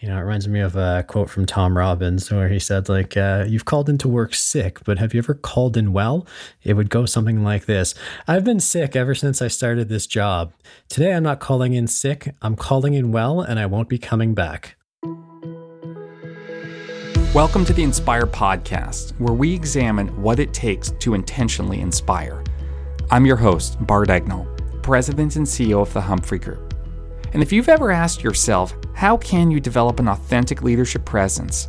You know, it reminds me of a quote from Tom Robbins where he said, like, uh, you've called into work sick, but have you ever called in well? It would go something like this I've been sick ever since I started this job. Today I'm not calling in sick, I'm calling in well, and I won't be coming back. Welcome to the Inspire Podcast, where we examine what it takes to intentionally inspire. I'm your host, Bart Egnal, President and CEO of the Humphrey Group. And if you've ever asked yourself, how can you develop an authentic leadership presence?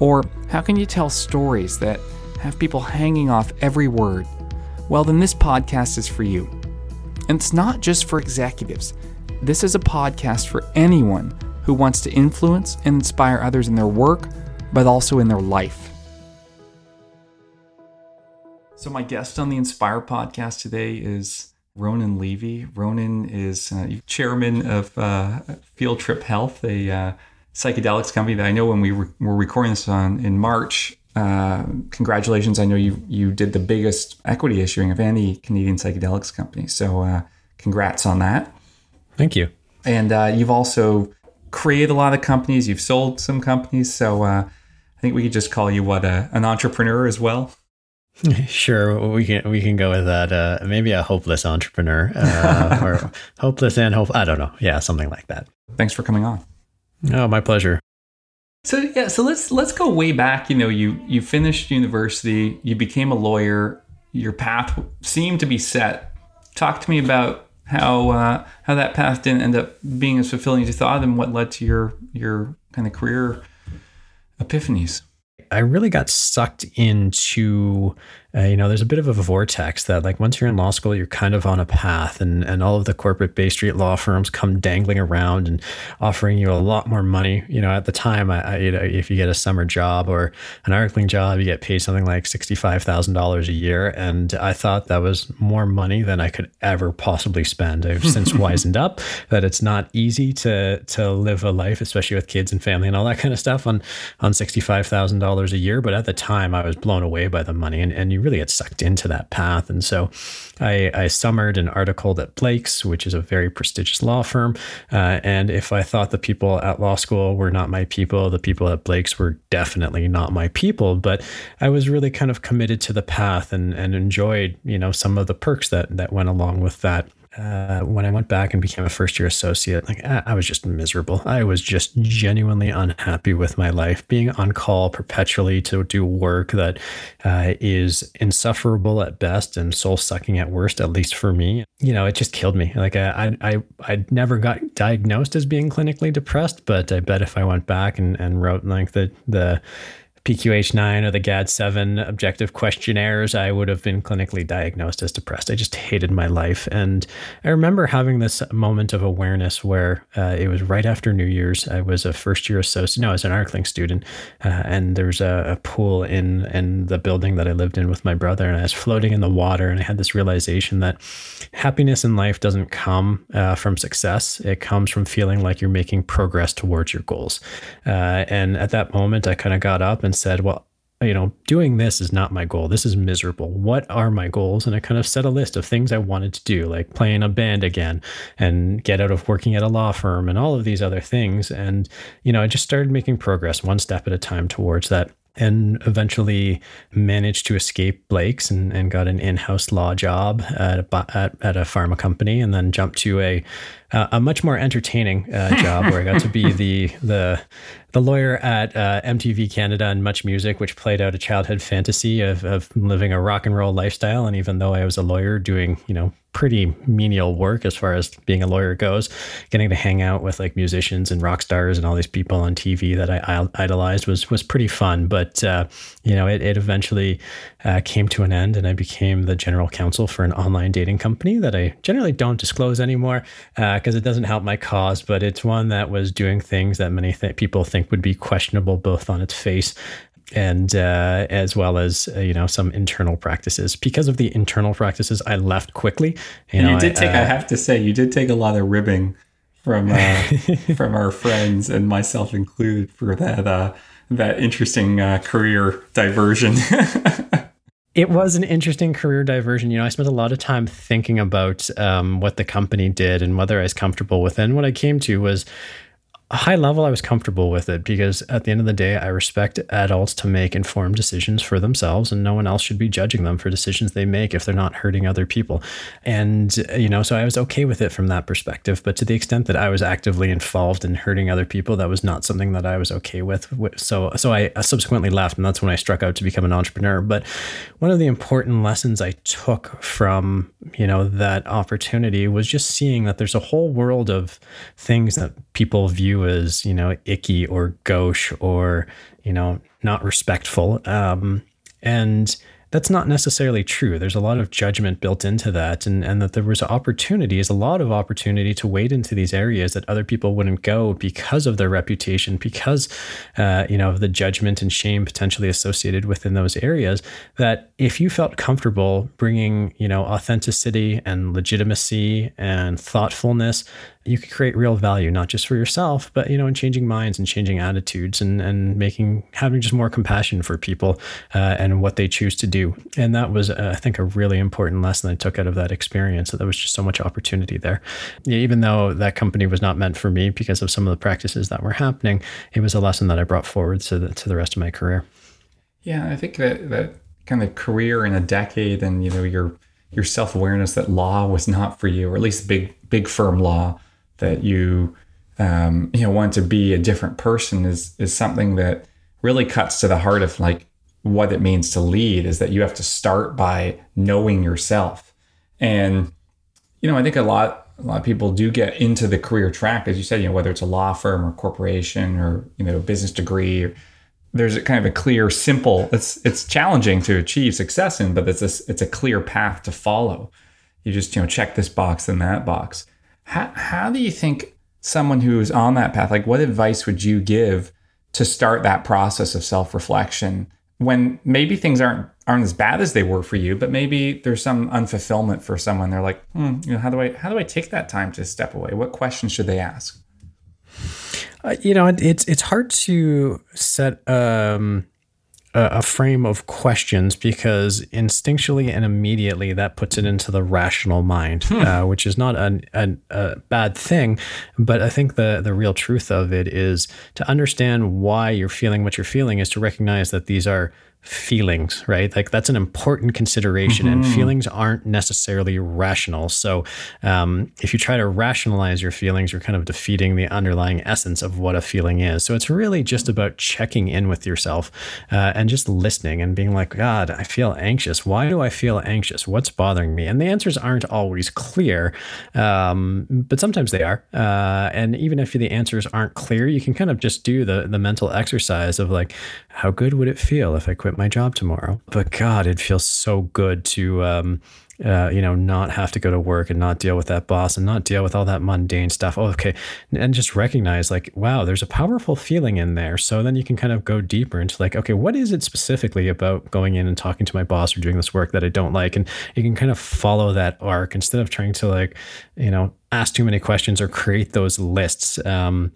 Or how can you tell stories that have people hanging off every word? Well, then this podcast is for you. And it's not just for executives, this is a podcast for anyone who wants to influence and inspire others in their work, but also in their life. So, my guest on the Inspire podcast today is Ronan Levy. Ronan is uh, chairman of uh, Field Trip Health, a uh, psychedelics company that I know when we re- were recording this on in March. Uh, congratulations! I know you you did the biggest equity issuing of any Canadian psychedelics company. So, uh, congrats on that. Thank you. And uh, you've also created a lot of companies. You've sold some companies. So, I think we could just call you what an entrepreneur as well. Sure, we can we can go with that. Uh, maybe a hopeless entrepreneur, uh, or hopeless and hope. I don't know. Yeah, something like that. Thanks for coming on. Oh, my pleasure. So yeah, so let's let's go way back. You know, you you finished university, you became a lawyer. Your path seemed to be set. Talk to me about how uh, how that path didn't end up being as fulfilling as you thought, and what led to your your kind of career epiphanies. I really got sucked into uh, you know, there's a bit of a vortex that like once you're in law school, you're kind of on a path and, and all of the corporate Bay Street law firms come dangling around and offering you a lot more money. You know, at the time, I, I you know, if you get a summer job or an articling job, you get paid something like $65,000 a year. And I thought that was more money than I could ever possibly spend. I've since wisened up that it's not easy to, to live a life, especially with kids and family and all that kind of stuff on, on $65,000 a year. But at the time I was blown away by the money and, and you really get sucked into that path. And so I, I summered an article at Blake's, which is a very prestigious law firm. Uh, and if I thought the people at law school were not my people, the people at Blake's were definitely not my people. But I was really kind of committed to the path and, and enjoyed, you know, some of the perks that, that went along with that uh, when I went back and became a first year associate, like I, I was just miserable. I was just genuinely unhappy with my life, being on call perpetually to do work that uh, is insufferable at best and soul sucking at worst, at least for me. You know, it just killed me. Like I, I, I never got diagnosed as being clinically depressed, but I bet if I went back and, and wrote like the the PQH9 or the GAD7 objective questionnaires, I would have been clinically diagnosed as depressed. I just hated my life. And I remember having this moment of awareness where uh, it was right after New Year's. I was a first year associate, no, I was an articling student. Uh, and there was a, a, pool in, in the building that I lived in with my brother. And I was floating in the water. And I had this realization that happiness in life doesn't come uh, from success, it comes from feeling like you're making progress towards your goals. Uh, and at that moment, I kind of got up and said, well, you know, doing this is not my goal. This is miserable. What are my goals? And I kind of set a list of things I wanted to do, like playing a band again and get out of working at a law firm and all of these other things. And, you know, I just started making progress one step at a time towards that and eventually managed to escape Blake's and, and got an in-house law job at a, at, at a pharma company and then jumped to a uh, a much more entertaining uh, job where I got to be the the the lawyer at uh, MTV Canada and Much Music, which played out a childhood fantasy of, of living a rock and roll lifestyle. And even though I was a lawyer doing, you know, pretty menial work as far as being a lawyer goes, getting to hang out with like musicians and rock stars and all these people on TV that I idolized was was pretty fun. But uh, you know, it, it eventually uh, came to an end, and I became the general counsel for an online dating company that I generally don't disclose anymore because uh, it doesn't help my cause. But it's one that was doing things that many th- people think think would be questionable both on its face and uh, as well as uh, you know some internal practices. Because of the internal practices, I left quickly. You, know, you did I, take, uh, I have to say, you did take a lot of ribbing from uh, from our friends and myself included for that uh, that interesting uh, career diversion. it was an interesting career diversion. You know, I spent a lot of time thinking about um, what the company did and whether I was comfortable with it. And what I came to was high level, I was comfortable with it because at the end of the day, I respect adults to make informed decisions for themselves, and no one else should be judging them for decisions they make if they're not hurting other people. And, uh, you know, so I was okay with it from that perspective. But to the extent that I was actively involved in hurting other people, that was not something that I was okay with. So, so I subsequently left, and that's when I struck out to become an entrepreneur. But one of the important lessons I took from, you know, that opportunity was just seeing that there's a whole world of things that people view as you know icky or gauche or you know not respectful um, and that's not necessarily true. There's a lot of judgment built into that, and, and that there was opportunities, a lot of opportunity to wade into these areas that other people wouldn't go because of their reputation, because uh, you know of the judgment and shame potentially associated within those areas. That if you felt comfortable bringing you know authenticity and legitimacy and thoughtfulness you could create real value, not just for yourself, but you know, in changing minds and changing attitudes and and making having just more compassion for people uh, and what they choose to do. And that was, uh, I think, a really important lesson I took out of that experience. That there was just so much opportunity there. Yeah, even though that company was not meant for me because of some of the practices that were happening, it was a lesson that I brought forward to the to the rest of my career. Yeah, I think that that kind of career in a decade, and you know your your self awareness that law was not for you, or at least big big firm law that you um, you know want to be a different person is is something that really cuts to the heart of like what it means to lead is that you have to start by knowing yourself. And you know i think a lot a lot of people do get into the career track as you said you know whether it's a law firm or corporation or you know business degree there's a kind of a clear simple it's it's challenging to achieve success in but it's a, it's a clear path to follow you just you know check this box and that box how, how do you think someone who's on that path, like what advice would you give to start that process of self reflection when maybe things aren't aren't as bad as they were for you, but maybe there's some unfulfillment for someone. They're like, hmm, you know, how do I how do I take that time to step away? What questions should they ask? Uh, you know, it's it's hard to set um, a, frame of questions because instinctually and immediately that puts it into the rational mind, hmm. uh, which is not an, an, a bad thing. But I think the the real truth of it is to understand why you're feeling what you're feeling is to recognize that these are feelings, right? Like that's an important consideration, mm-hmm. and feelings aren't necessarily rational. So, um, if you try to rationalize your feelings, you're kind of defeating the underlying essence of what a feeling is. So, it's really just about checking in with yourself uh, and just listening and being like, God, I feel anxious. Why do I feel anxious? What's bothering me? And the answers aren't always clear, um, but sometimes they are. Uh, and even if the answers aren't clear, you can kind of just do the the mental exercise of like, how good would it feel if I quit my job tomorrow? But God, it feels so good to, um, uh, you know, not have to go to work and not deal with that boss and not deal with all that mundane stuff. Oh, okay. And just recognize, like, wow, there's a powerful feeling in there. So then you can kind of go deeper into, like, okay, what is it specifically about going in and talking to my boss or doing this work that I don't like? And you can kind of follow that arc instead of trying to, like, you know, ask too many questions or create those lists. Um,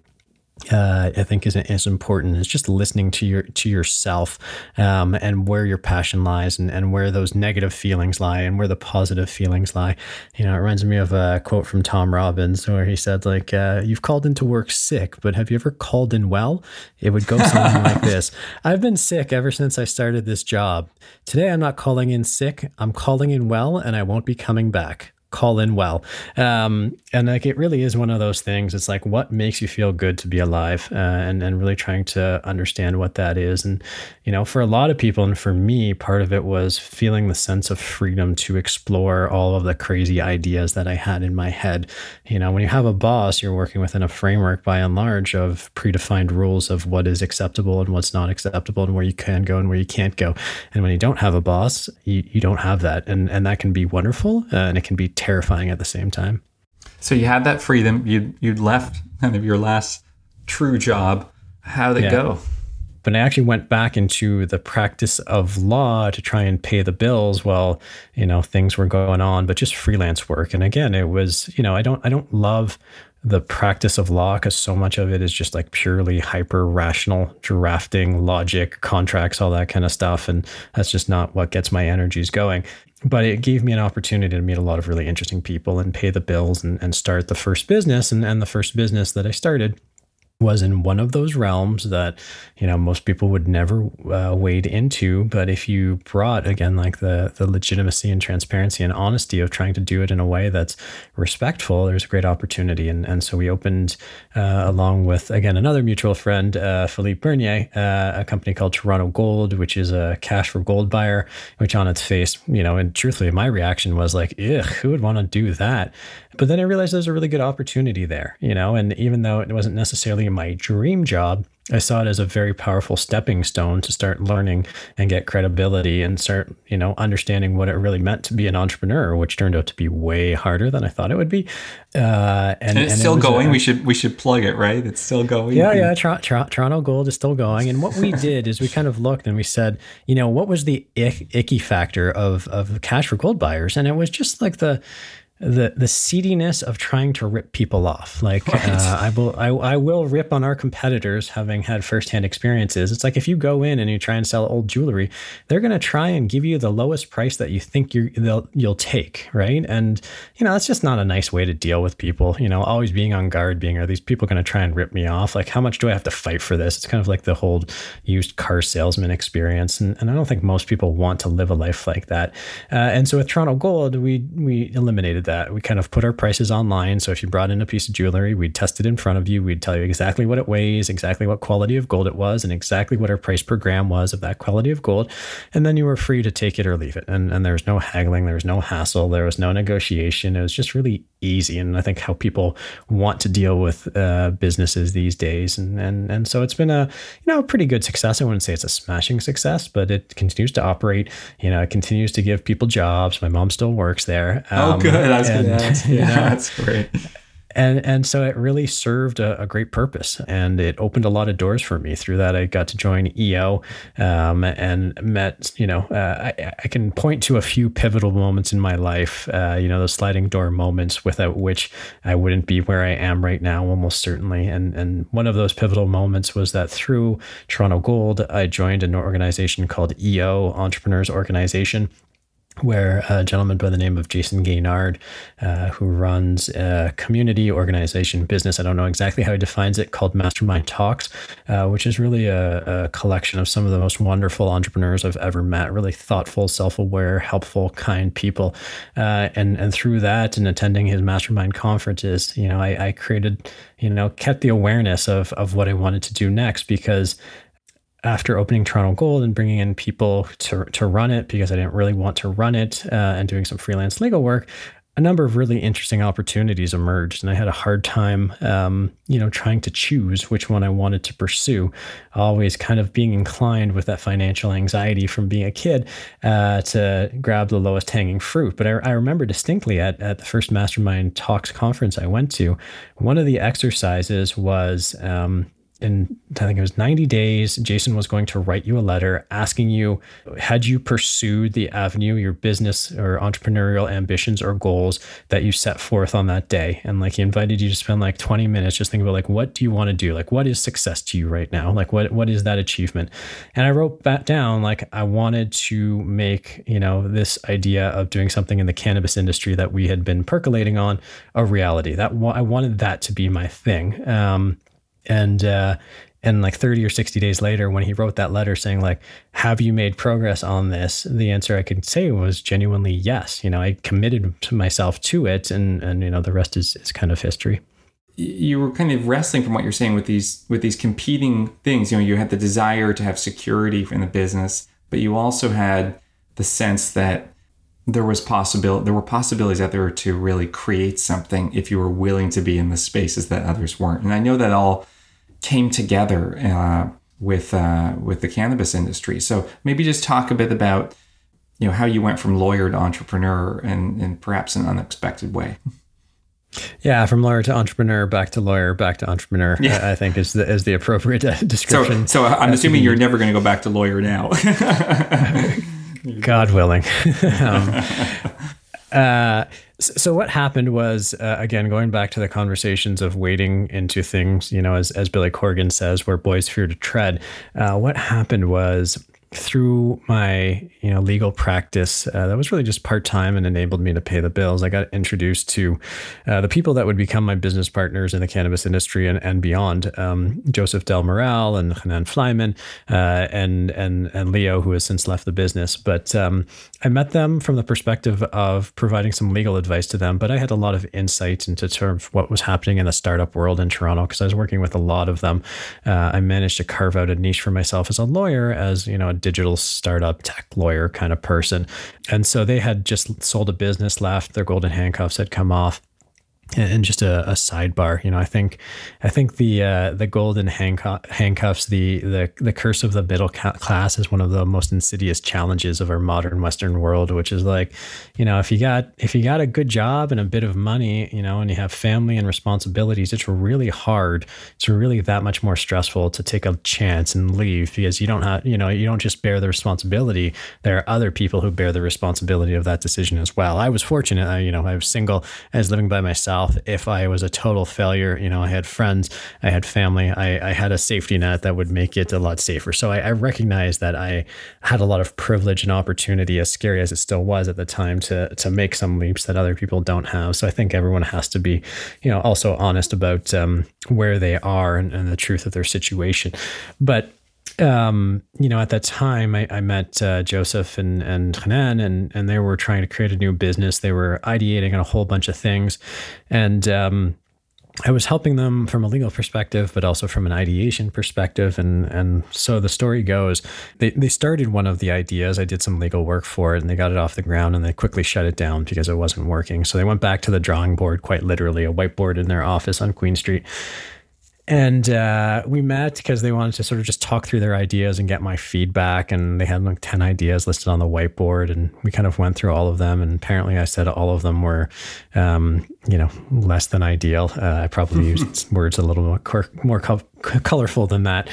uh, I think is is important. It's just listening to your to yourself um, and where your passion lies and, and where those negative feelings lie and where the positive feelings lie. You know, it reminds me of a quote from Tom Robbins where he said, like, uh, "You've called into work sick, but have you ever called in well?" It would go something like this: "I've been sick ever since I started this job. Today I'm not calling in sick. I'm calling in well, and I won't be coming back." Call in well. Um, and like it really is one of those things. It's like what makes you feel good to be alive, uh, and and really trying to understand what that is. And you know, for a lot of people, and for me, part of it was feeling the sense of freedom to explore all of the crazy ideas that I had in my head. You know, when you have a boss, you're working within a framework by and large of predefined rules of what is acceptable and what's not acceptable, and where you can go and where you can't go. And when you don't have a boss, you, you don't have that, and and that can be wonderful, uh, and it can be terrifying at the same time. So you had that freedom. You you left kind of your last true job. How did it yeah. go? But I actually went back into the practice of law to try and pay the bills while you know things were going on, but just freelance work. And again, it was you know I don't I don't love the practice of law because so much of it is just like purely hyper rational drafting logic contracts all that kind of stuff and that's just not what gets my energies going. But it gave me an opportunity to meet a lot of really interesting people and pay the bills and, and start the first business and, and the first business that i started was in one of those realms that you know most people would never uh, wade into. But if you brought again like the the legitimacy and transparency and honesty of trying to do it in a way that's respectful there's a great opportunity. And and so we opened uh, along with again another mutual friend uh, Philippe Bernier uh, a company called Toronto Gold which is a cash for gold buyer which on its face you know and truthfully my reaction was like ugh who would want to do that but then I realized there's a really good opportunity there, you know, and even though it wasn't necessarily my dream job, I saw it as a very powerful stepping stone to start learning and get credibility and start, you know, understanding what it really meant to be an entrepreneur, which turned out to be way harder than I thought it would be. Uh, and, and, it's and still it going. A, we should we should plug it, right? It's still going. Yeah, yeah. Toronto Gold is still going. And what we did is we kind of looked and we said, you know, what was the ick, icky factor of of cash for gold buyers? And it was just like the the the seediness of trying to rip people off. Like right. uh, I will I, I will rip on our competitors, having had firsthand experiences. It's like if you go in and you try and sell old jewelry, they're going to try and give you the lowest price that you think you will you'll take, right? And you know that's just not a nice way to deal with people. You know, always being on guard, being are these people going to try and rip me off? Like how much do I have to fight for this? It's kind of like the whole used car salesman experience, and, and I don't think most people want to live a life like that. Uh, and so with Toronto Gold, we we eliminated that that. We kind of put our prices online. So if you brought in a piece of jewelry, we'd test it in front of you. We'd tell you exactly what it weighs, exactly what quality of gold it was, and exactly what our price per gram was of that quality of gold. And then you were free to take it or leave it. And, and there was no haggling, there was no hassle, there was no negotiation. It was just really easy. And I think how people want to deal with uh, businesses these days. And, and, and so it's been a, you know, a pretty good success. I wouldn't say it's a smashing success, but it continues to operate. You know, it continues to give people jobs. My mom still works there. Oh, um, oh, good. That's and, good. Yeah, that's great and and so it really served a, a, great purpose and it opened a lot of doors for me. Through that i got to join eo um, and met you know uh, I, I, can point to a few pivotal moments in my life uh, you know those sliding door moments without which i wouldn't be where i am right now almost certainly. And and one of those pivotal moments was that through toronto gold i joined an organization called eo entrepreneurs organization where a gentleman by the name of Jayson Gaynor, uh, who runs a community organization business, I don't know exactly how he defines it, called Mastermind Talks, uh, which is really a, a, collection of some of the most wonderful entrepreneurs I've ever met, really thoughtful, self aware, helpful, kind people. Uh, and, and through that and attending his mastermind conferences, you know, I, I created, you know, kept the awareness of, of what I wanted to do next because after opening Toronto Gold and bringing in people to, to run it because I didn't really want to run it uh, and doing some freelance legal work, a number of really interesting opportunities emerged. And I had a hard time, um, you know, trying to choose which one I wanted to pursue. Always kind of being inclined with that financial anxiety from being a kid uh, to grab the lowest hanging fruit. But I, I remember distinctly at, at the first Mastermind Talks conference I went to, one of the exercises was, um, in I think it was 90 days, Jayson was going to write you a letter asking you had you pursued the avenue, your business or entrepreneurial ambitions or goals that you set forth on that day. And like he invited you to spend like 20 minutes just thinking about like what do you want to do? Like what is success to you right now? Like what what is that achievement? And I wrote that down like I wanted to make, you know, this idea of doing something in the cannabis industry that we had been percolating on a reality. That I wanted that to be my thing. Um, and uh, and like 30 or 60 days later when he wrote that letter saying like have you made progress on this? the answer i could say was genuinely yes. You know i committed to myself to it and and you know the rest is is kind of history. You were kind of wrestling from what you're saying with these with these competing things. You know you had the desire to have security in the business but you also had the sense that there was possibility there were possibilities out there to really create something if you were willing to be in the spaces that others weren't and i know that all came together uh, with uh, with the cannabis industry. So maybe just talk a bit about you know how you went from lawyer to entrepreneur and in perhaps an unexpected way. Yeah, from lawyer to entrepreneur, back to lawyer, back to entrepreneur. Yeah. I think is the is the appropriate uh, description. So, so I'm assuming you're never going to go back to lawyer now. God willing. um, uh, so what happened was uh, again going back to the conversations of wading into things you know as, as billy corgan says where boys fear to tread uh, what happened was through my you know legal practice uh, that was really just part-time and enabled me to pay the bills. I got introduced to uh, the people that would become my business partners in the cannabis industry and, and beyond um, joseph del moral and hannan fleiman uh, and and and leo who has since left the business. But um, i met them from the perspective of providing some legal advice to them but i had a lot of insight into terms what was happening in the startup world in toronto because i was working with a lot of them uh, i managed to carve out a niche for myself as a lawyer as you know a digital startup tech lawyer kind of person. And so they had just sold a business, left, their golden handcuffs had come off and just a, a, sidebar, you know, I think, I think the uh, the golden handcuffs, the the the curse of the middle class, is one of the most insidious challenges of our modern Western world. Which is like, you know, if you got if you got a good job and a bit of money, you know, and you have family and responsibilities, it's really hard. It's really that much more stressful to take a chance and leave because you don't have, you know, you don't just bear the responsibility. There are other people who bear the responsibility of that decision as well. I was fortunate, I, you know, I was single, I was living by myself if I was a total failure. You know, I had friends, I had family, I, I had a safety net that would make it a lot safer. So I, I recognized that I had a lot of privilege and opportunity, as scary as it still was at the time, to to make some leaps that other people don't have. So I think everyone has to be, you know, also honest about um, where they are and, and the truth of their situation. But um, you know, at that time, I, I met uh, Joseph and and Hannan, and and they were trying to create a new business. They were ideating on a whole bunch of things, and um, I was helping them from a legal perspective, but also from an ideation perspective. And and so the story goes, they they started one of the ideas. I did some legal work for it, and they got it off the ground, and they quickly shut it down because it wasn't working. So they went back to the drawing board, quite literally, a whiteboard in their office on Queen Street and uh, we met because they wanted to sort of just talk through their ideas and get my feedback. And they had like 10 ideas listed on the whiteboard. And we kind of went through all of them. And apparently, I said all of them were, um, you know, less than ideal. Uh, I probably used words a little more, more co- colorful than that.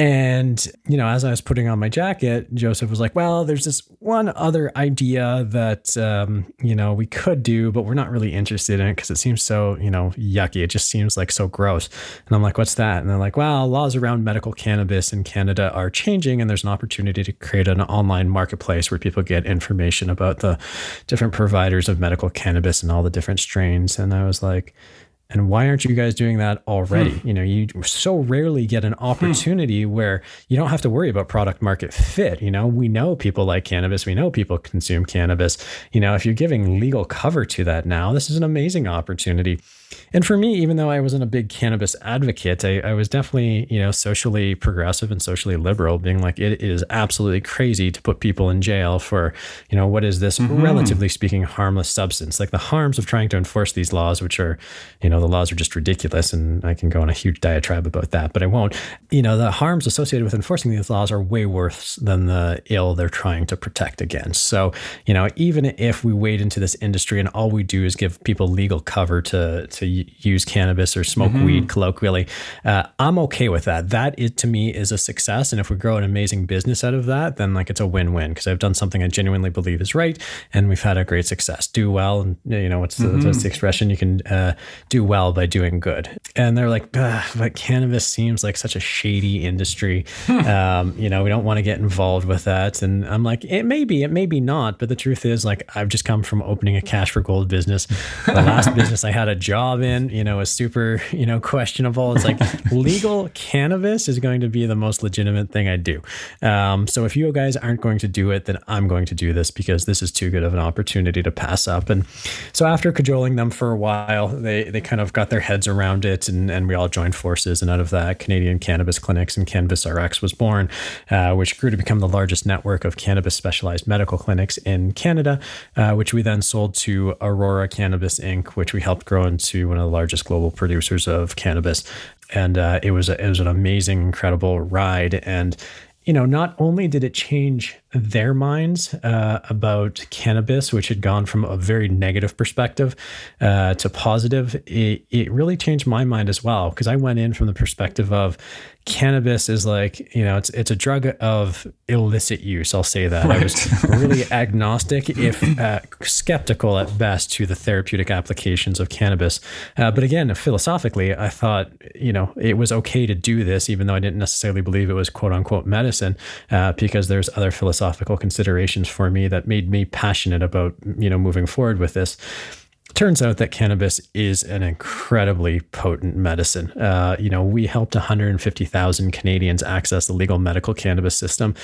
And, you know, as I was putting on my jacket, Joseph was like, well, there's this one other idea that, um, you know, we could do, but we're not really interested in it because it seems so, you know, yucky. It just seems like so gross. And I'm like, what's that? And they're like, well, laws around medical cannabis in Canada are changing, and there's an opportunity to create an online marketplace where people get information about the different providers of medical cannabis and all the different strains. And I was like, and why aren't you guys doing that already? Hmm. You know, you so rarely get an hmm. opportunity hmm. where you don't have to worry about product market fit. You know, we know people like cannabis, we know people consume cannabis. You know, if you're giving legal cover to that now, this is an amazing opportunity. And for me, even though I wasn't a big cannabis advocate, I, I was definitely, you know, socially progressive and socially liberal, being like, it is absolutely crazy to put people in jail for, you know, what is this, mm-hmm. relatively speaking, harmless substance. Like the harms of trying to enforce these laws, which are, you know, the laws are just ridiculous. And I can go on a huge diatribe about that, but I won't. You know, the harms associated with enforcing these laws are way worse than the ill they're trying to protect against. So, you know, even if we wade into this industry and all we do is give people legal cover to, to to use cannabis or smoke mm-hmm. weed colloquially. Uh, I'm okay with that. That is, to me is a success. And if we grow an amazing business out of that, then like it's a win-win because I've done something I genuinely believe is right, and we've had a great success. Do well, and you know what's the, mm-hmm. what's the expression? You can uh, do well by doing good. And they're like, but cannabis seems like such a shady industry. um, you know, we don't want to get involved with that. And I'm like, it may be, it may be not. But the truth is, like, I've just come from opening a cash for gold business. The last business I had a job job in, you know, is super, you know, questionable. It's like legal cannabis is going to be the most legitimate thing I do. Um, so if you guys aren't going to do it, then I'm going to do this because this is too good of an opportunity to pass up. And so after cajoling them for a while, they they kind of got their heads around it, and and we all joined forces. And out of that, Canadian Cannabis Clinics and Cannabis RX was born, uh, which grew to become the largest network of cannabis specialized medical clinics in Canada, uh, which we then sold to Aurora Cannabis Inc., which we helped grow into one of the largest global producers of cannabis, and uh, it was a, it was an amazing, incredible ride. And you know, not only did it change their minds uh, about cannabis, which had gone from a very negative perspective uh, to positive, it, it really changed my mind as well. Because I went in from the perspective of, cannabis is like you know it's it's a drug of illicit use i'll say that right. i was really agnostic if uh, skeptical at best to the therapeutic applications of cannabis uh, but again philosophically i thought you know it was okay to do this even though i didn't necessarily believe it was quote unquote medicine uh, because there's other philosophical considerations for me that made me passionate about you know moving forward with this turns out that cannabis is an incredibly potent medicine. Uh, you know, we helped 150,000 Canadians access the legal medical cannabis system,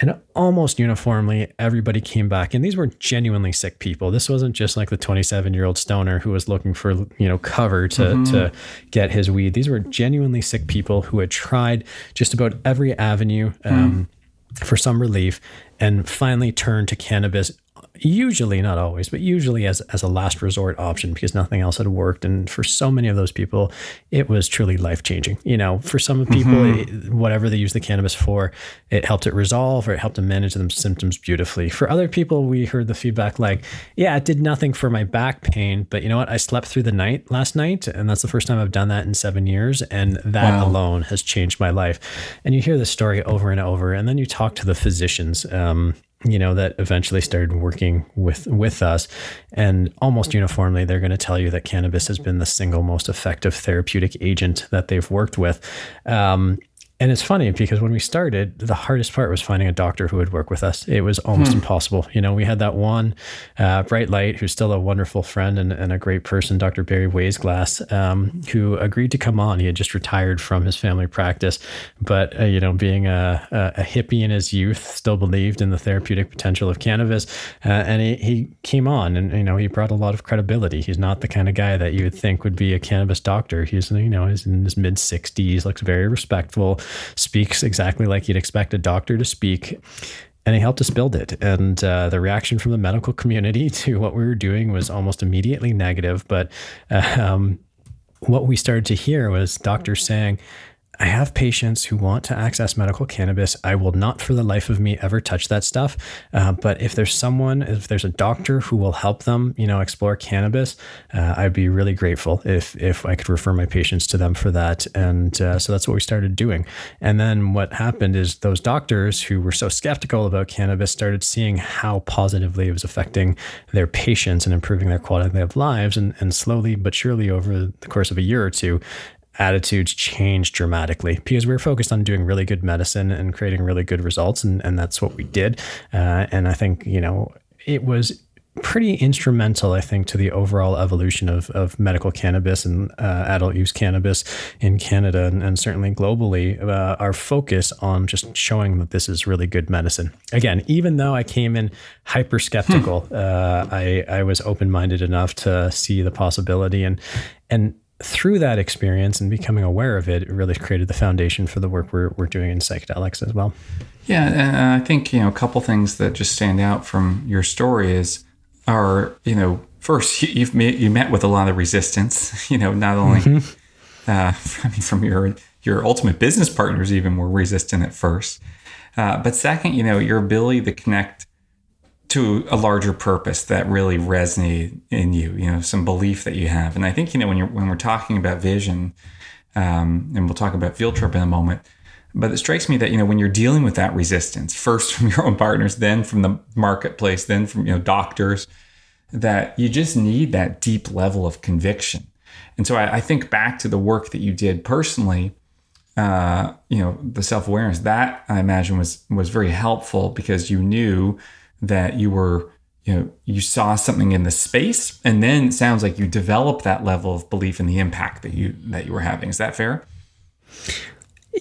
and almost uniformly, everybody came back. And these were genuinely sick people. This wasn't just like the 27 year old stoner who was looking for, you know, cover to, mm-hmm. to get his weed. These were genuinely sick people who had tried just about every avenue. Um, mm. For some relief, and finally turned to cannabis usually not always but usually as, as a last resort option because nothing else had worked. And for so many of those people it was truly life changing you know for some people mm-hmm. it, whatever they use the cannabis for it helped it resolve or it helped them manage them symptoms beautifully. For other people we heard the feedback like yeah it did nothing for my back pain but you know what? I slept through the night last night and that's the first time i've done that in seven years and that wow. alone has changed my life. And you hear this story over and over and then you talk to the physicians um, you know that eventually started working with with us. And almost uniformly they're going to tell you that cannabis has been the single most effective therapeutic agent that they've worked with. Um, and it's funny because when we started, the hardest part was finding a doctor who would work with us. It was almost hmm. impossible. You know, we had that one uh, bright light who's still a wonderful friend and, and a great person, Dr. Barry Waisglass, um, who agreed to come on. He had just retired from his family practice, but, uh, you know, being a, a, hippie in his youth, still believed in the therapeutic potential of cannabis. Uh, and he, he came on and, you know, he brought a lot of credibility. He's not the kind of guy that you would think would be a cannabis doctor. He's, you know, he's in his mid 60s, looks very respectful speaks exactly like you'd expect a doctor to speak. And he helped us build it. And uh, the reaction from the medical community to what we were doing was almost immediately negative. But um, what we started to hear was doctors saying, I have patients who want to access medical cannabis. I will not for the life of me ever touch that stuff. Uh, but if there's someone, if there's a doctor who will help them, you know, explore cannabis, uh, I'd be really grateful if if I could refer my patients to them for that. And uh, so that's what we started doing. And then what happened is those doctors who were so skeptical about cannabis started seeing how positively it was affecting their patients and improving their quality of lives. And, and slowly but surely over the course of a year or two, attitudes changed dramatically because we were focused on doing really good medicine and creating really good results. And, and that's what we did. Uh, and I think, you know, it was pretty instrumental, I think, to the overall evolution of, of medical cannabis and uh, adult use cannabis in Canada and, and certainly globally. Uh, our focus on just showing that this is really good medicine. Again, even though I came in hyper skeptical, hmm. uh, I, I was open minded enough to see the possibility and and through that experience and becoming aware of it, it really created the foundation for the work we're, we're doing in psychedelics as well. Yeah, and I think you know a couple things that just stand out from your story is are you know first you've met, you met with a lot of resistance. You know, not only mm-hmm. uh, I mean from your your ultimate business partners even were resistant at first, uh, but second, you know your ability to connect to a larger purpose that really resonated in you, you know, some belief that you have. And I think, you know, when you're, when we're talking about vision, um, and we'll talk about field trip in a moment, but it strikes me that, you know, when you're dealing with that resistance, first from your own partners, then from the marketplace, then from, you know, doctors, that you just need that deep level of conviction. And so I, I think back to the work that you did personally, uh, you know, the self-awareness that I imagine was, was very helpful because you knew that you were you know you saw something in the space and then it sounds like you developed that level of belief in the impact that you that you were having is that fair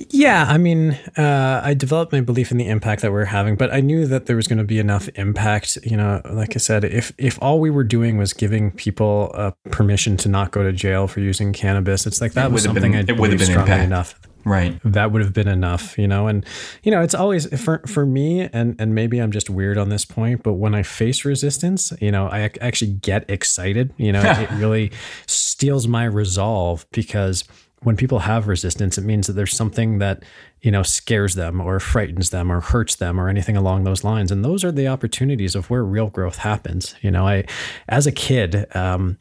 yeah, I mean, uh, I developed my belief in the impact that we are having, but I knew that there was going to be enough impact. You know, like I said, if if all we were doing was giving people uh, permission to not go to jail for using cannabis, it's like that it was something been, I believe strongly impact. enough right. that would have been enough you know? And you know it's always for for me and and maybe i'm just weird on this point but when i face resistance you know i actually get excited you know? It really steals my resolve because when people have resistance it means that there's something that you know scares them or frightens them or hurts them or anything along those lines. And those are the opportunities of where real growth happens you know? I as a kid um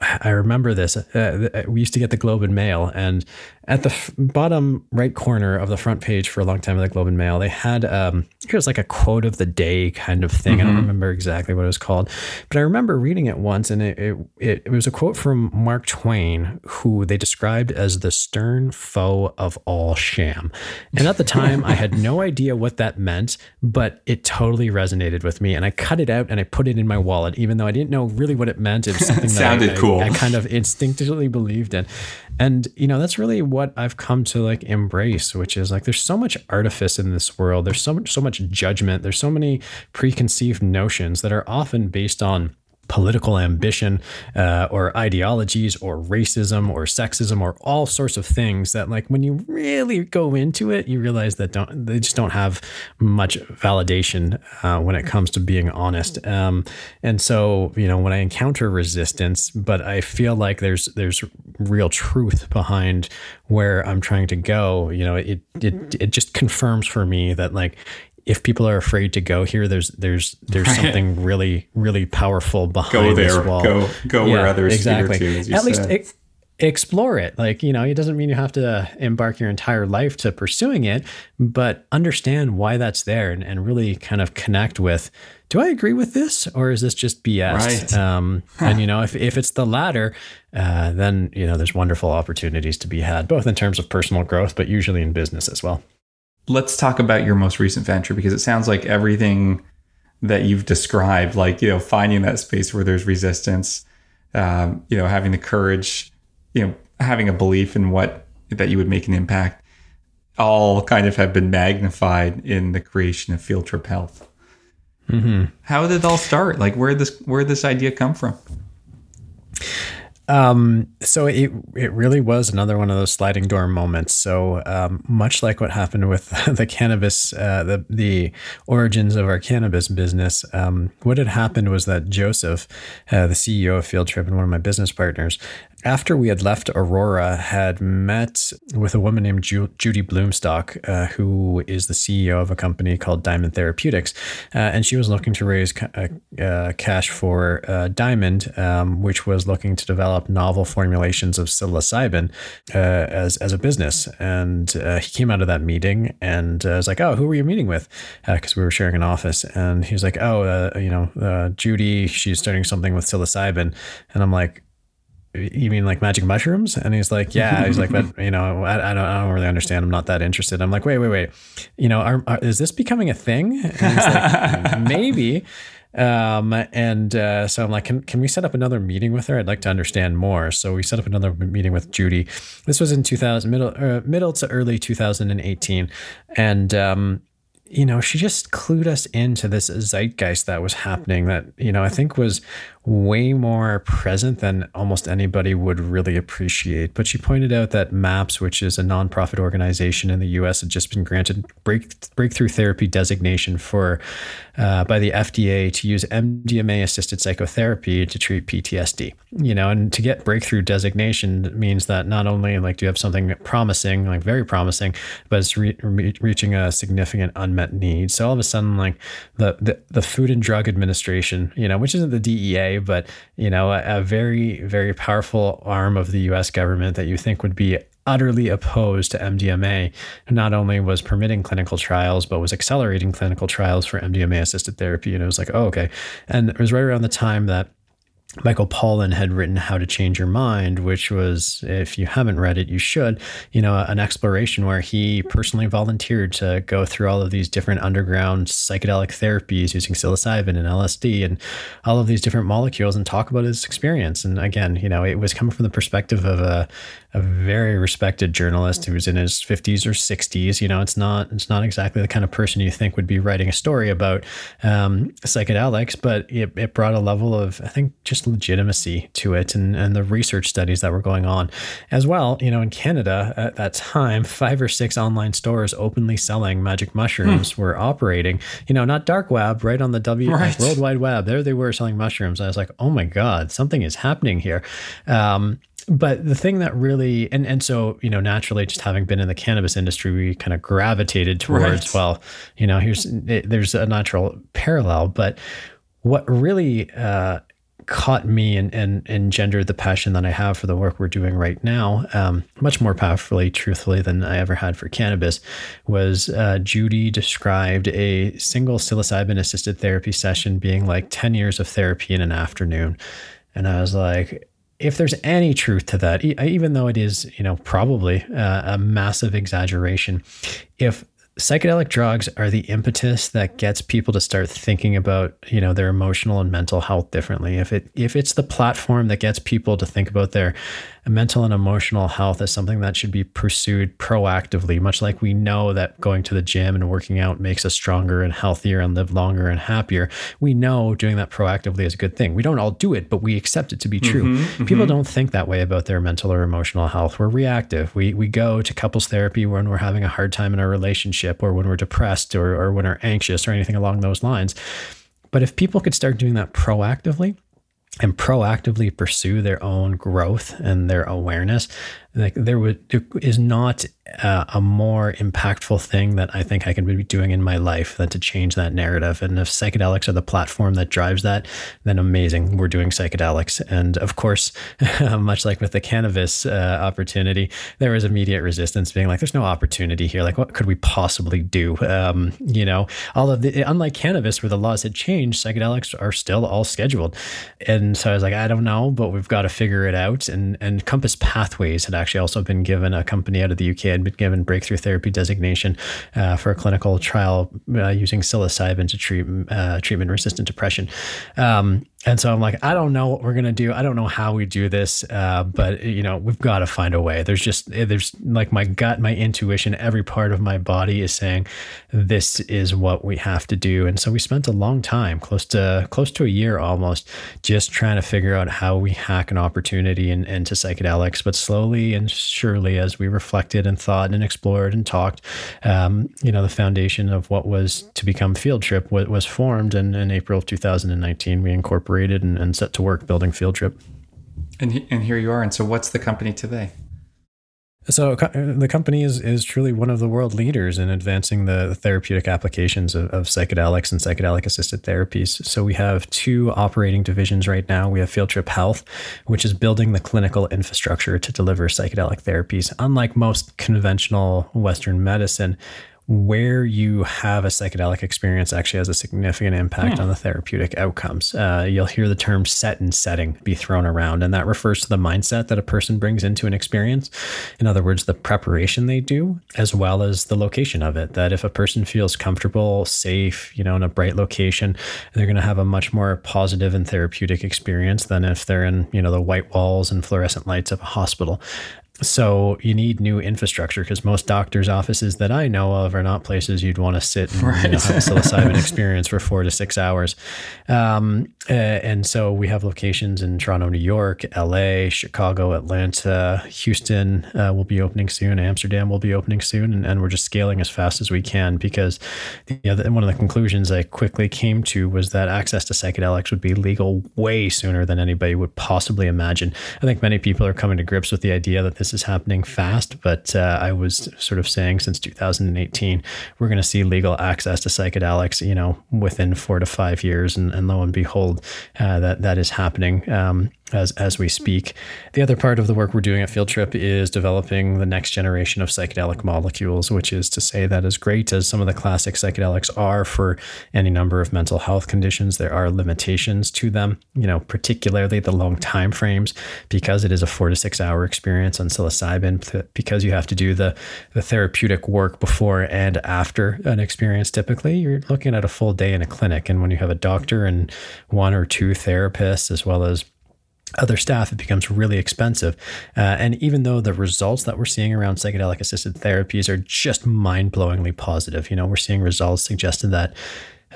I remember this. Uh, we used to get the Globe and Mail, and at the f- bottom right corner of the front page for a long time of the Globe and Mail, they had um, it was like a quote of the day kind of thing. Mm-hmm. I don't mm-hmm. remember exactly what it was called, but I remember reading it once, and it, it it was a quote from Mark Twain, who they described as the stern foe of all sham. And at the time, I had no idea what that meant, but it totally resonated with me, and I cut it out and I put it in my wallet, even though I didn't know really what it meant. It was something that sounded I, cool. I, I kind of instinctively believed in. And, you know, that's really what I've come to like embrace, which is like there's so much artifice in this world. There's so much, so much judgment. There's so many preconceived notions that are often based on political ambition uh, or ideologies or racism or sexism or all sorts of things that like when you really go into it you realize that don't they just don't have much validation uh, when it comes to being honest. Um, and so you know when i encounter resistance but i feel like there's there's real truth behind where i'm trying to go you know it it it just confirms for me that like if people are afraid to go here, there's there's there's right. something really really powerful behind go there, this wall. Go go yeah, where others exactly. To, At said. least it, explore it. Like you know, it doesn't mean you have to embark your entire life to pursuing it, but understand why that's there and, and really kind of connect with. Do I agree with this, or is this just BS? Right. Um, and you know, if if it's the latter, uh, then you know, there's wonderful opportunities to be had, both in terms of personal growth, but usually in business as well let's talk about your most recent venture because it sounds like everything that you've described, like, you know, finding that space where there's resistance, um, you know, having the courage, you know, having a belief in what that you would make an impact, all kind of have been magnified in the creation of Field Trip Health. Mm-hmm. How did it all start? Like, where this where did this idea come from? Um, so it it really was another one of those sliding door moments. So um, much like what happened with the cannabis, uh, the the origins of our cannabis business, um, what had happened was that Joseph, uh, the CEO of Field Trip and one of my business partners, after we had left Aurora, had met with a woman named Ju- Judy Blumstock, uh, who is the CEO of a company called Diamond Therapeutics, uh, and she was looking to raise ca- uh, uh cash for uh, Diamond, um, which was looking to develop novel formulations of psilocybin uh, as as a business. And he came out of that meeting and was like, "Oh, who were you meeting with?" Because we were sharing an office, and he was like, "Oh, you know, Judy, she's starting something with psilocybin," and I'm like you mean like magic mushrooms? And he's like, yeah. He's like, but you know, I, I, don't, I don't really understand. I'm not that interested. I'm like, wait, wait, wait. You know, are, are, is this becoming a thing? And he's like, maybe. Um, and uh, so I'm like, can, can we set up another meeting with her? I'd like to understand more. So we set up another meeting with Judy. This was in 2000, middle, uh, middle to early 2018. And, um, you know, she just clued us into this zeitgeist that was happening that, you know, I think was way more present than almost anybody would really appreciate. But she pointed out that MAPS, which is a nonprofit organization in the U.S., had just been granted break, breakthrough therapy designation for uh, by the FDA to use MDMA-assisted psychotherapy to treat PTSD. You know, and to get breakthrough designation means that not only like do you have something promising, like very promising, but it's re- re- reaching a significant unmet need. So all of a sudden, like the, the the Food and Drug Administration, you know, which isn't the DEA but you know, a, a very, very powerful arm of the US government that you think would be utterly opposed to MDMA, not only was permitting clinical trials, but was accelerating clinical trials for MDMA assisted therapy. And it was like, oh, okay. And it was right around the time that Michael Pollan had written How to Change Your Mind, which was, if you haven't read it, you should, you know, an exploration where he personally volunteered to go through all of these different underground psychedelic therapies using psilocybin and LSD and all of these different molecules and talk about his experience. And again, you know, it was coming from the perspective of a, a very respected journalist who was in his 50s or 60s. You know, it's not it's not exactly the kind of person you think would be writing a story about um, psychedelics, but it, it brought a level of I think just legitimacy to it and and the research studies that were going on as well. You know, in Canada at that time, five or six online stores openly selling magic mushrooms hmm. were operating. You know, not dark web, right on the W right. World Wide Web. There they were selling mushrooms. I was like, oh my god, something is happening here. Um, but the thing that really and and so you know naturally just having been in the cannabis industry we kind of gravitated towards right. well you know here's it, there's a natural parallel but what really uh, caught me and, and engendered the passion that I have for the work we're doing right now, um, much more powerfully, truthfully, than I ever had for cannabis, was uh, Judy described a single psilocybin assisted therapy session being like 10 years of therapy in an afternoon. And I was like, if there's any truth to that, even though it is, you know, probably uh, a massive exaggeration, if psychedelic drugs are the impetus that gets people to start thinking about you know their emotional and mental health differently. If it if it's the platform that gets people to think about their mental and emotional health is something that should be pursued proactively much like we know that going to the gym and working out makes us stronger and healthier and live longer and happier. We know doing that proactively is a good thing. We don't all do it but we accept it to be true. Mm-hmm, people mm-hmm. don't think that way about their mental or emotional health. We're reactive. We we go to couples therapy when we're having a hard time in our relationship or when we're depressed or, or when we're anxious or anything along those lines. But if people could start doing that proactively and proactively pursue their own growth and their awareness like there would there is not uh, a more impactful thing that I think I can be doing in my life than to change that narrative. And if psychedelics are the platform that drives that, then amazing. We're doing psychedelics. And of course, much like with the cannabis uh, opportunity, there was immediate resistance being like, there's no opportunity here. Like, what could we possibly do? Um, you know, all of the, unlike cannabis where the laws had changed, psychedelics are still all scheduled. And so I was like, I don't know, but we've got to figure it out. And, and Compass Pathways had actually also been given a company out of the UK had been given breakthrough therapy designation uh, for a clinical trial uh, using psilocybin to treat uh, treatment resistant depression. Um, and so I'm like, I don't know what we're gonna do. I don't know how we do this, uh, but you know, we've got to find a way. There's just there's like my gut, my intuition, every part of my body is saying this is what we have to do. And so we spent a long time, close to close to a year almost, just trying to figure out how we hack an opportunity in, into psychedelics. But slowly and surely, as we reflected and thought and explored and talked, um, you know, the foundation of what was to become Field Trip was, was formed. And in April of 2019, we incorporated incorporated and, and set to work building Field Trip. And, and here you are. And so, what's the company today? So the company is is truly one of the world leaders in advancing the therapeutic applications of, of, psychedelics and psychedelic assisted therapies. So we have two operating divisions right now. We have Field Trip Health, which is building the clinical infrastructure to deliver psychedelic therapies. Unlike most conventional Western medicine, where you have a psychedelic experience actually has a significant impact hmm. on the therapeutic outcomes. Uh, you'll hear the term set and setting be thrown around, and that refers to the mindset that a person brings into an experience. In other words, the preparation they do, as well as the location of it. That if a person feels comfortable, safe, you know, in a bright location, they're going to have a much more positive and therapeutic experience than if they're in, you know, the white walls and fluorescent lights of a hospital. So you need new infrastructure because most doctors' offices that I know of are not places you'd want to sit and right. you know, have a psilocybin experience for four to six hours. Um, uh, and so we have locations in Toronto, New York, LA, Chicago, Atlanta, Houston uh, will be opening soon. Amsterdam will be opening soon, and, and we're just scaling as fast as we can because you know, one of the conclusions I quickly came to was that access to psychedelics would be legal way sooner than anybody would possibly imagine. I think many people are coming to grips with the idea that this this is happening fast, but uh, I was sort of saying since 2018, we're going to see legal access to psychedelics, you know, within four to five years. And, and lo and behold, uh, that, that is happening. Um, as as we speak. The other part of the work we're doing at Field Trip is developing the next generation of psychedelic molecules, which is to say that as great as some of the classic psychedelics are for any number of mental health conditions, there are limitations to them. You know, particularly the long time frames, because it is a four to six hour experience on psilocybin, because you have to do the the therapeutic work before and after an experience. Typically, you're looking at a full day in a clinic, and when you have a doctor and one or two therapists, as well as other staff, it becomes really expensive. Uh, and even though the results that we're seeing around psychedelic assisted therapies are just mind blowingly positive, you know, we're seeing results suggesting that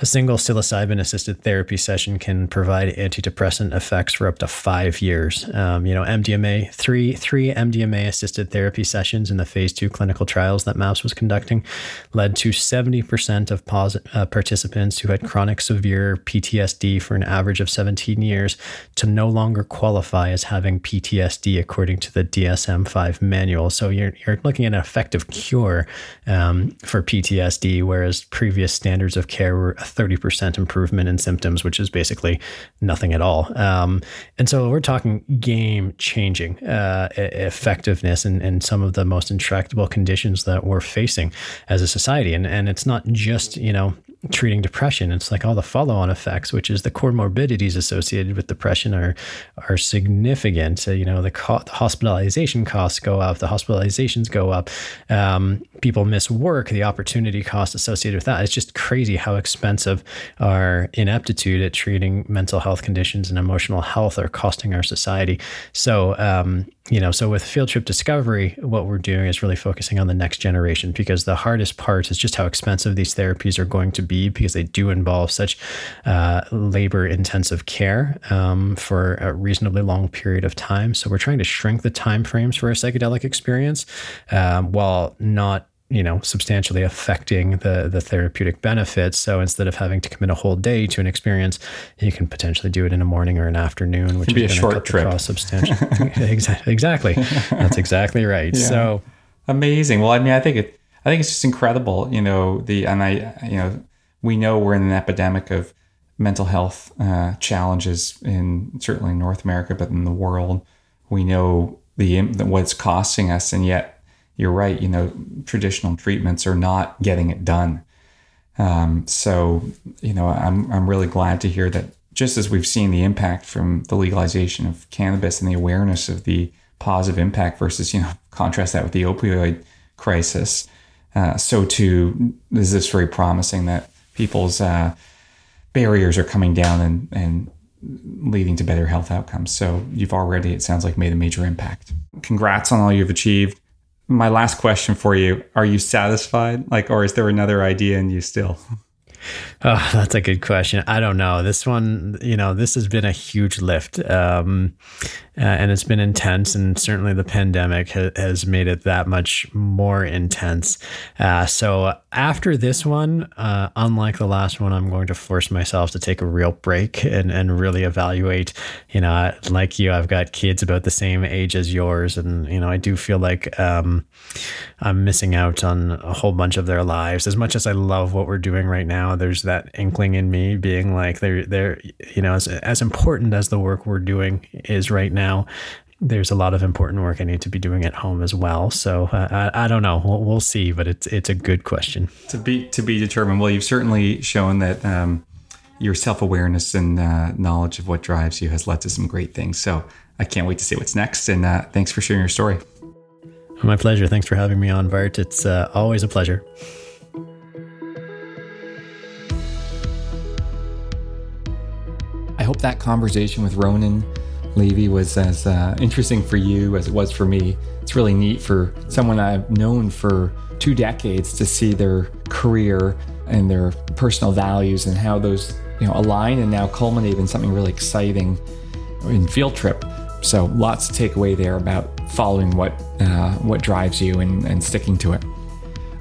a single psilocybin assisted therapy session can provide antidepressant effects for up to five years. Um, you know, MDMA, three, three MDMA assisted therapy sessions in the phase two clinical trials that MAPS was conducting led to 70% of uh, participants who had chronic severe PTSD for an average of 17 years to no longer qualify as having PTSD according to the DSM 5 manual. So you're, you're looking at an effective cure um, for PTSD, whereas previous standards of care were a 30% improvement in symptoms, which is basically nothing at all. Um, and so we're talking game changing uh, effectiveness in, some of the most intractable conditions that we're facing as a society. And, and it's not just, you know, treating depression. It's like all the follow-on effects, which is the comorbidities associated with depression are are significant. So, you know, the, co- the, hospitalization costs go up, the hospitalizations go up. Um, people miss work, the opportunity cost associated with that. It's just crazy how expensive our ineptitude at treating mental health conditions and emotional health are costing our society. So, um, you know, so with field trip discovery, what we're doing is really focusing on the next generation because the hardest part is just how expensive these therapies are going to be because they do involve such uh, labor intensive care um, for a reasonably long period of time. So we're trying to shrink the time frames for a psychedelic experience um, while not you know substantially affecting the the therapeutic benefits. So instead of having to commit a whole day to an experience you can potentially do it in a morning or an afternoon which is going to cut trip. the cost substantially. Exactly. That's exactly right. Yeah. so amazing. Well i mean i think it i think it's just incredible you know the and i you know we know we're in an epidemic of mental health uh, challenges in certainly north america but in the world. We know the what's costing us and yet you're right. You know, traditional treatments are not getting it done. Um, so, you know, I'm I'm really glad to hear that. Just as we've seen the impact from the legalization of cannabis and the awareness of the positive impact versus, you know, contrast that with the opioid crisis. Uh, so too is this very promising that people's uh, barriers are coming down and and leading to better health outcomes. So you've already, it sounds like, made a major impact. Congrats on all you've achieved my last question for you are you satisfied like or is there another idea in you still Oh, that's a good question. I don't know. This one, you know, this has been a huge lift, um, uh, and it's been intense. And certainly, the pandemic ha- has made it that much more intense. Uh, so after this one, uh, unlike the last one, I'm going to force myself to take a real break and and really evaluate. You know, like you, I've got kids about the same age as yours, and you know, I do feel like um, I'm missing out on a whole bunch of their lives. As much as I love what we're doing right now there's that inkling in me being like they're they're you know as as important as the work we're doing is right now there's a lot of important work I need to be doing at home as well. So uh, I, I don't know. We'll, we'll, see, but it's it's a good question to be to be determined. Well, you've certainly shown that um, your self awareness and uh, knowledge of what drives you has led to some great things. So I can't wait to see what's next. And uh, thanks for sharing your story. My pleasure. Thanks for having me on, Bart. It's uh, always a pleasure. I hope that conversation with Ronan Levy was as uh, interesting for you as it was for me. It's really neat for someone I've known for two decades to see their career and their personal values and how those you know align and now culminate in something really exciting in field trip. So lots to take away there about following what uh, what drives you and, and sticking to it.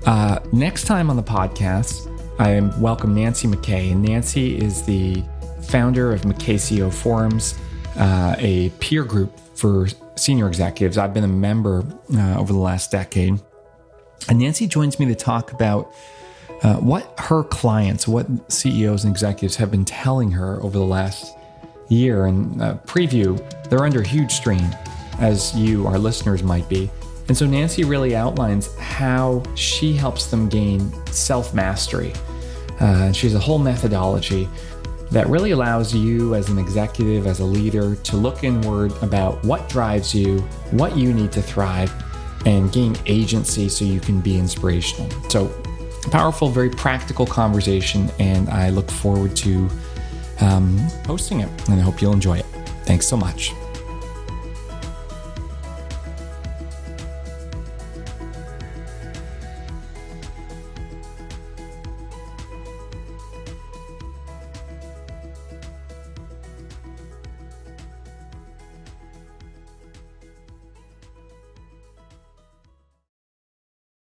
Uh, next time on the podcast, I welcome Nancy McKay, and Nancy is the founder of McKayCEO Forums, uh, a peer group for senior executives. I've been a member uh, over the last decade. And Nancy joins me to talk about uh, what her clients, what CEOs and executives have been telling her over the last year. And uh, preview, they're under huge strain, as you, our listeners, might be. And so Nancy really outlines how she helps them gain self mastery. Uh, she has a whole methodology that really allows you as an executive, as a leader, to look inward about what drives you, what you need to thrive, and gain agency so you can be inspirational. So, powerful, very practical conversation, and I look forward to um, hosting it, and I hope you'll enjoy it. Thanks so much.